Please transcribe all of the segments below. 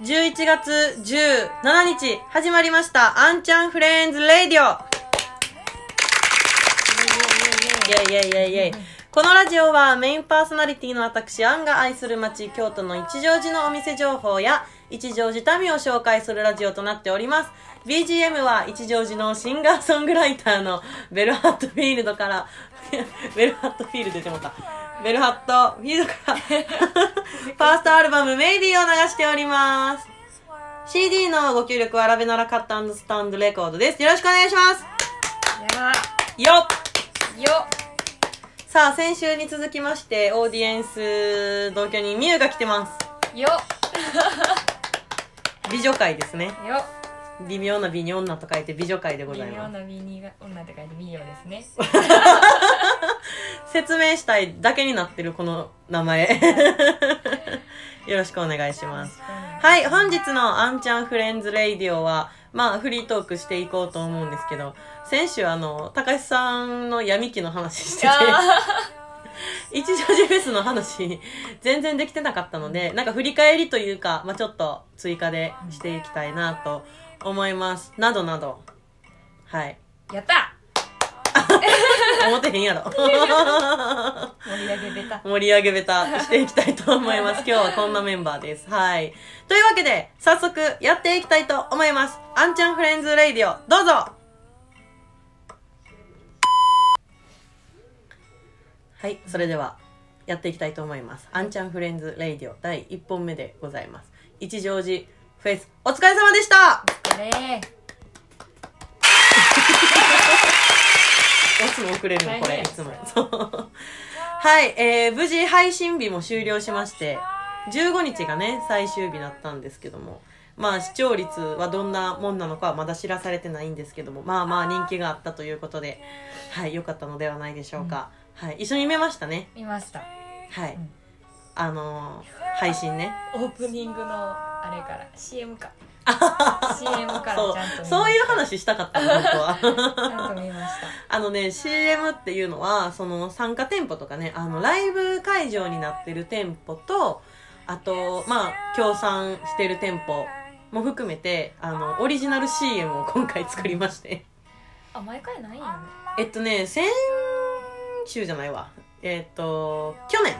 11月17日始まりました、アンちゃんフレンズレイディオイェイイェイイェイイェイこのラジオはメインパーソナリティの私、アンが愛する街、京都の一乗寺のお店情報や、一乗寺民を紹介するラジオとなっております。BGM は一乗寺のシンガーソングライターのベルハットフィールドから、ベルハットフィールドって言った。ベルハットフィールドから、ファーストアルバムメイビーを流しております。CD のご協力はラベナラカットスタンドレコードです。よろしくお願いします。やよっよさあ、先週に続きまして、オーディエンス同居人みゆが来てます。よ美女会ですね。よ微妙な美に女と書いて美女会でご微妙ざいます。な美にが女って書いて美容ですね 説明したいだけになってるこの名前。よろしくお願いします。はい、本日のアンちゃんフレンズレイディオは、まあ、フリートークしていこうと思うんですけど、先週あの、高橋さんの闇期の話してて、一乗寺フェスの話、全然できてなかったので、なんか振り返りというか、まあちょっと追加でしていきたいなと思います。などなど。はい。やった 思ってへんやろ。盛り上げベタ盛り上げベタしていきたいと思います。今日はこんなメンバーです。はい。というわけで、早速やっていきたいと思います。アンちゃんフレンズレイディオ、どうぞはい、それでは、やっていきたいと思います。アンちゃんフレンズレイディオ第1本目でございます。一乗寺フェス、お疲れ様でしたこれいつも遅れるの、これ、いつも。そう。はい、えー、無事配信日も終了しまして、15日がね、最終日だったんですけども、まあ視聴率はどんなもんなのかはまだ知らされてないんですけども、まあまあ人気があったということで、はい、良かったのではないでしょうか。はい、一緒に見ましたね。見ましたはい。うんあのー、配信ね。オープニングのあれから CM か CM からそうちゃんとそういう話したかったの、本当は。ちゃんと見ましたあのね、CM っていうのは、その参加店舗とかね、あの、ライブ会場になってる店舗と、あと、まあ、協賛してる店舗も含めて、あの、オリジナル CM を今回作りまして。あ毎回ないんやねえっとね、先週じゃないわ。えっと、去年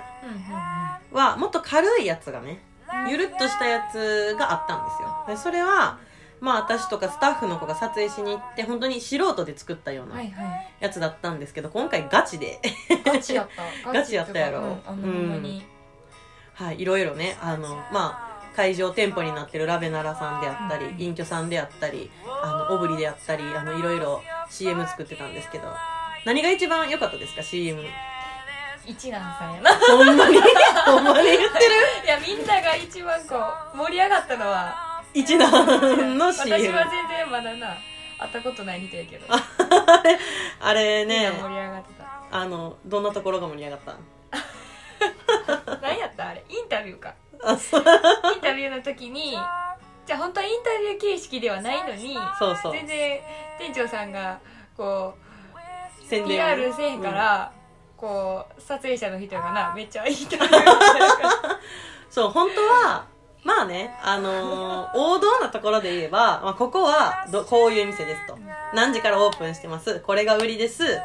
はもっと軽いやつがね、ゆるっとしたやつがあったんですよ。でそれは、まあ私とかスタッフの子が撮影しに行って、本当に素人で作ったよううんなやつだったんですけど、今回ガチで、ガチやった。ガチやったやろ。うん。はい、いろいろね、あの、まあ、会場店舗になってるラベナラさんであったりう、ん隠居さんであったり、あの、オブリであったり、あの、いろいろ CM 作ってたんですけど、何が一番良かったですか ?CM。一蘭さんやな。ほんまに？ほんまに言ってる？いやみんなが一番こう盛り上がったのは一段の私 CM。は全然まだな会ったことない人やけど。あれね。みんな、盛り上がってた。あの、どんなところが盛り上がった何やった？あれ。インタビューか。あ、そう。インタビューの時にじゃあ本当はインタビュー形式ではないのにそうそう。全然店長さんがこう宣伝 PR せえへんから、こう撮影者の人がなめっちゃインタビューしてそう、本当は、まあね、あのー王道なところで言えば、まあ、ここはど、こういう店ですと。何時からオープンしてます。これが売りです。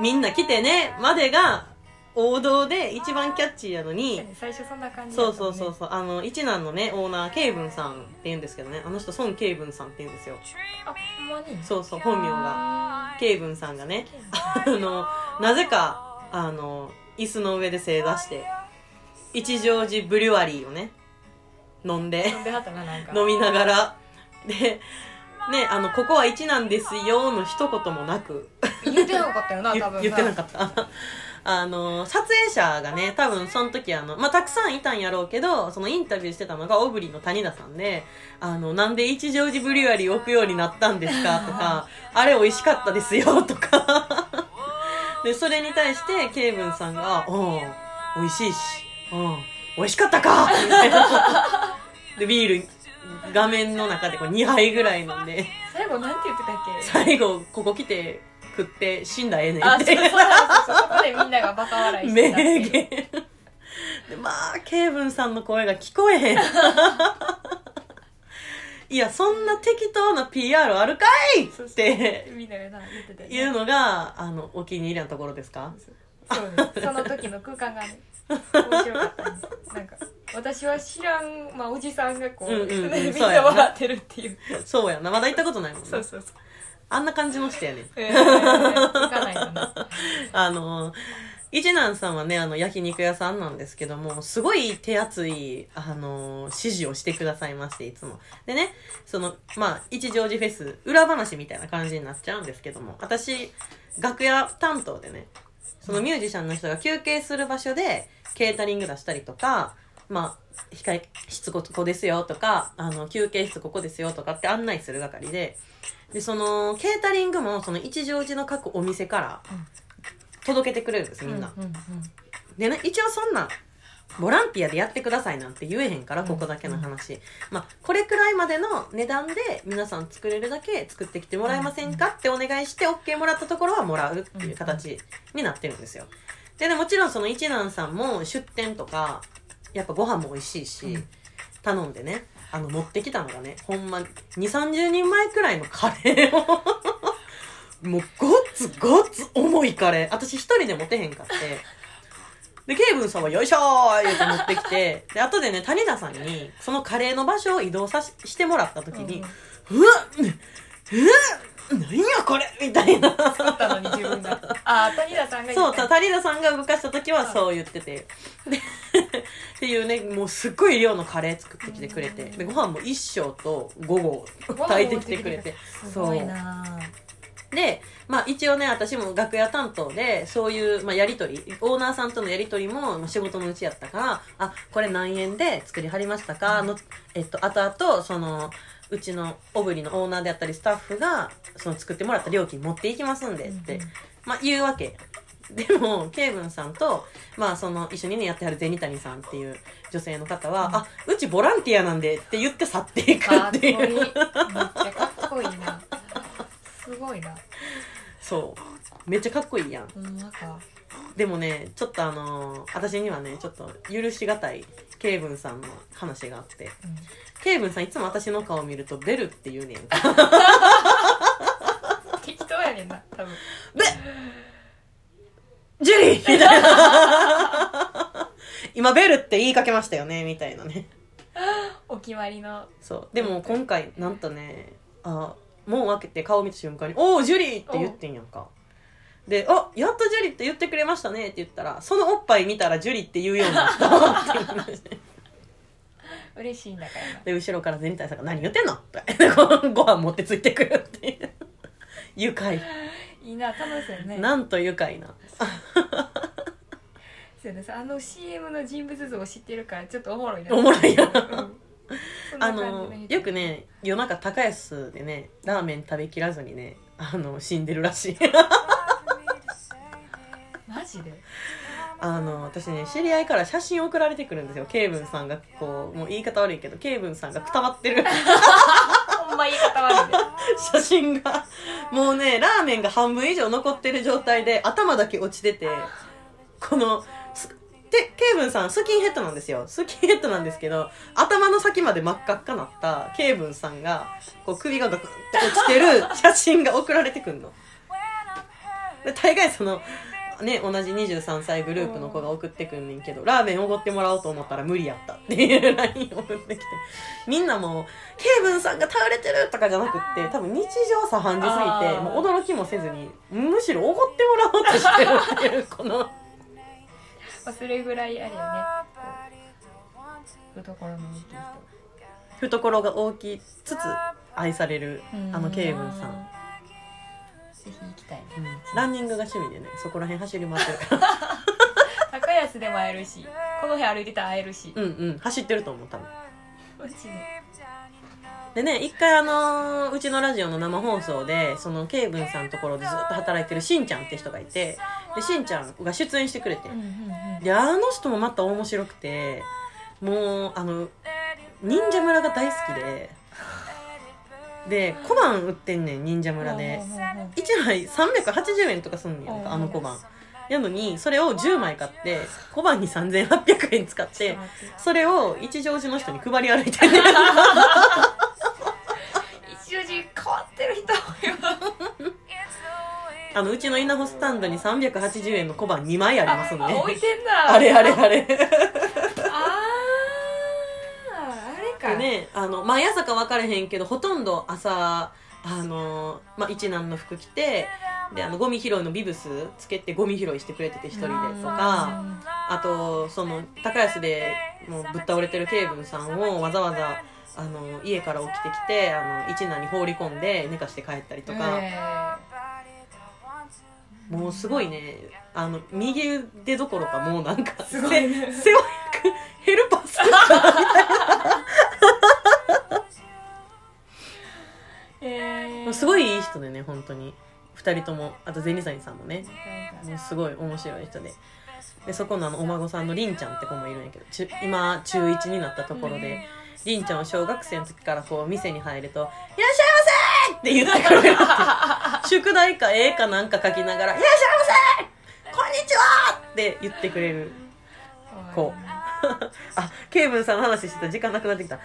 みんな来てね、までが王道で一番キャッチーやのに、最初そんな感じそうそうそうそう、あの、一男のね、オーナー、ケイブンさんって言うんですけどね、あの人、孫ケイブンさんって言うんですよ。あほんまに？そうそう、本名が。ケイブンさんがね、あの、なぜか、あの、椅子の上で正座して、一乗寺ブリュワリーをね、飲んで、飲みながら、で、ね、あの、ここは1なんですよの一言もなく、言ってなかったよな 言多分言ってなかった。あの、撮影者がね、多分その時あの、まあ、たくさんいたんやろうけど、そのインタビューしてたのがオブリの谷田さんで、あの、なんで一乗寺ブリュワリー置くようになったんですかとか、あれ美味しかったですよとか。で、それに対して、ケイブンさんが、うん、美味しいし、うん、美味しかったか。で、ビール、画面の中でこう2杯ぐらい飲んで、最後なんて言ってたっけ？最後、ここ来て食って死んだらええねんあ、ってそう。そこでみんながバカ笑いしてた名言。で、まあ、ケイブンさんの声が聞こえへん。いやそんな適当な PR あるかいって。みんながな言ってね。いうのがあのお気に入りなところですか？そうです。その時の空間がね面白かったんです。なんか私は知らん、まあ、おじさんがこう、うんうんうん みんなな笑ってるっていう。そうやな。まだ行ったことないもんなそうそうそう。あんな感じの人やねん。えー行かないのね。あの一南さんはねあの焼肉屋さんなんですけどもすごい手厚いあの指示をしてくださいましていつも。でねそのまあ一乗寺フェス裏話みたいな感じになっちゃうんですけども私楽屋担当でねそのミュージシャンの人が休憩する場所でケータリング出したりとかまあ控え室ここですよとかあの休憩室ここですよとかって案内する係ででそのケータリングもその一乗寺の各お店から届けてくれるんですみんな、うんうんうん。でね一応そんなボランティアでやってくださいなんて言えへんからここだけの話、まあこれくらいまでの値段で皆さん作れるだけ作ってきてもらえませんか？ってお願いして OK もらったところはもらうっていう形になってるんですよ。でねもちろんその一南さんも出店とかやっぱご飯も美味しいし、うん。頼んでねあの持ってきたのがねほんま2 3 0人前くらいのカレーを もうごっつごっつ重いカレー。私一人で持てへんかって。でケイブンさんは「よいしょー!」言うて持ってきて。で後でね谷田さんにそのカレーの場所を移動さししてもらった時に「うわっうわ何やこれ!」みたいな。作ったのに自分が。ああ谷田さんが言そう、谷田さんが動かした時はそう言ってて。で、っていうね、もうすっごい量のカレー作ってきてくれて、で、ご飯も一升と午後炊いてきてくれて。すごいなで、まあ一応ね、私も楽屋担当で、そういう、まあ、やりとり、オーナーさんとのやりとりもまあ仕事のうちやったから、あ、これ何円で作りはりましたか？の、えっと、後々、その、うちのオブリのオーナーであったりスタッフが、その作ってもらった料金持っていきますんでって、まあ言うわけ。でも、ケイブンさんと、まあその、一緒にね、やってはる銭谷さんっていう女性の方は、うん。あ、うちボランティアなんでって言って去っていくっかっこいい。ていう。めっちゃかっこいいなすごいなそう。めっちゃかっこいいやん。ほんまかでもね、ちょっとあのー私にはね、ちょっと許しがたいケイブンさんの話があって、うんケイブンさんいつも私の顔を見ると、ベルって言うねんか。適当やねんな多分ジュリーみたいな。今ベルって言いかけましたよね？みたいなね。お決まりのそう。でも今回、なんとね、あ、門を開けて顔を見た瞬間に、おー、ジュリーって言ってんやんか。で、あ、やっとジュリーって言ってくれましたねって言ったら、そのおっぱい見たらジュリーって言うようになった。嬉しいんだからなで、後ろから全体さんが何言ってんの？って ご飯持ってついてくるっていう。愉快。いいな楽しそうやねなんと愉快な。そうやねあの CM の人物像を知ってるからちょっとおもろいなおもろいなうんそんなあの人よくね夜中高安でねラーメン食べきらずにねあの死んでるらしい。マジで？あの私ね知り合いから写真送られてくるんですよ。ケイブンさんがこうもう言い方悪いけどケイブンさんがくたばってる。ほんま言い方悪いで写真が。もうねラーメンが半分以上残ってる状態で頭だけ落ちててこのすでケイブンさんスキンヘッドなんですよ。スキンヘッドなんですけど頭の先まで真っ赤っかなったケイブンさんがこう首がガクンって落ちてる 写真が送られてくるの。で大概そのね同じ23歳グループの子が送ってくんねんけどラーメンおごってもらおうと思ったら無理やったっていう LINE を送ってきて。みんなもうケイブンさんが倒れてるとかじゃなくって多分日常茶飯事すぎてもう驚きもせずにむしろおごってもらおうとしてるっていうこのまあそれぐらいあれよね。懐の大きい。懐が大きつつ愛される人あのケイブンさん、ぜひ行きたい。ねうんランニングが趣味でねそこら辺走り回ってるから高安でも会えるしこの辺歩い。てたら会えるしうんうん走ってると思う多分マジででね、一回あのーうちのラジオの生放送で、その、ケイブンさんのところでずっと働いてるしんちゃんって人がいて、で、しんちゃんが出演してくれて、で、あの人もまた面白くて、もう、あの、忍者村が大好きで、で、小判売ってんねん、忍者村で。ほうほうほうほう1枚380円とかすんねやんか、あの小判。やのに、それを10枚買って、小判に3800円使ってそれを一乗寺の人に配り歩いてん あのうちの稲穂スタンドに380円の小判2枚ありますんであ置いてんだ。あれあれあれ。あーあれか。でねあの毎朝か分かれへんけどほとんど朝あの、まあ、一男の服着てであのゴミ拾いのビブスつけてゴミ拾いしてくれてて一人でとかあとその高安でもうぶっ倒れてる警部さんをわざわざあの家から起きてきてあの一男に放り込んで寝かして帰ったりとか、えもうすごいね。あの右腕どころかもうなんかすごいね。せ世話役ヘルパーさんーえー。すごいいい人でね本当に。2人とも。あとゼニサイさんもね。もうすごい面白い人で。でそこのあのお孫さんのりんちゃんって子もいるんやけど中今中1になったところで、りん。ちゃんは小学生の時からこう店に入ると「いらっしゃいませ!」って言ってくれる宿題か絵かなんか書きながら「いらっしゃいませ！こんにちは!」って言ってくれる。こう。あケイブンさんの話してた時間なくなってきた。っ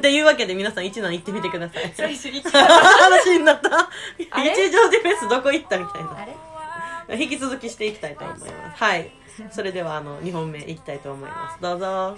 ていうわけで皆さん一難行ってみてください。最初に 話になった。一乗寺フェスどこ行ったみたいな。引き続きしていきたいと思います。はい。それではあの2本目いきたいと思います。どうぞ